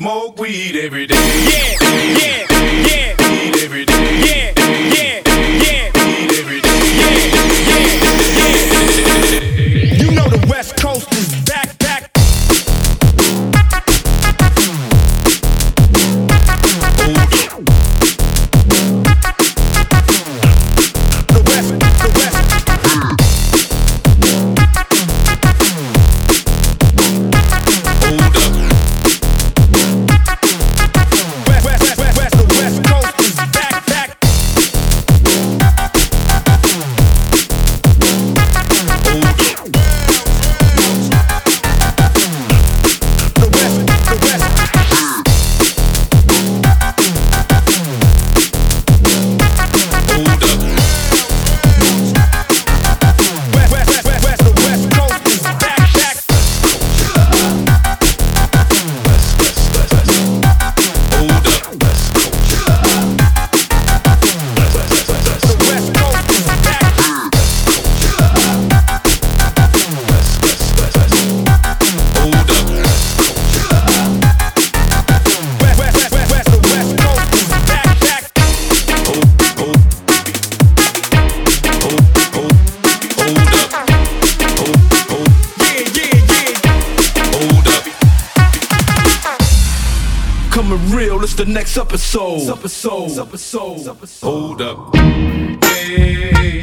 smoke weed every day. Yeah, yeah, yeah, Weed every day. yeah, yeah, yeah, real, it's the next episode. Episode, episode, episode. Hold up. Hey.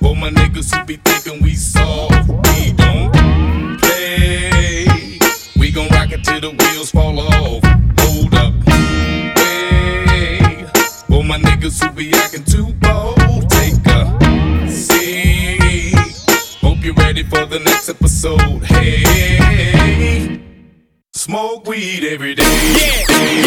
For my niggas who be thinking we soft, we don't play. We gon' rock it till the wheels fall off. Hold up. Hey. For my niggas who be acting too bold, take a seat. Hope you're ready for the next episode. Hey. Smoke weed every day. Yeah,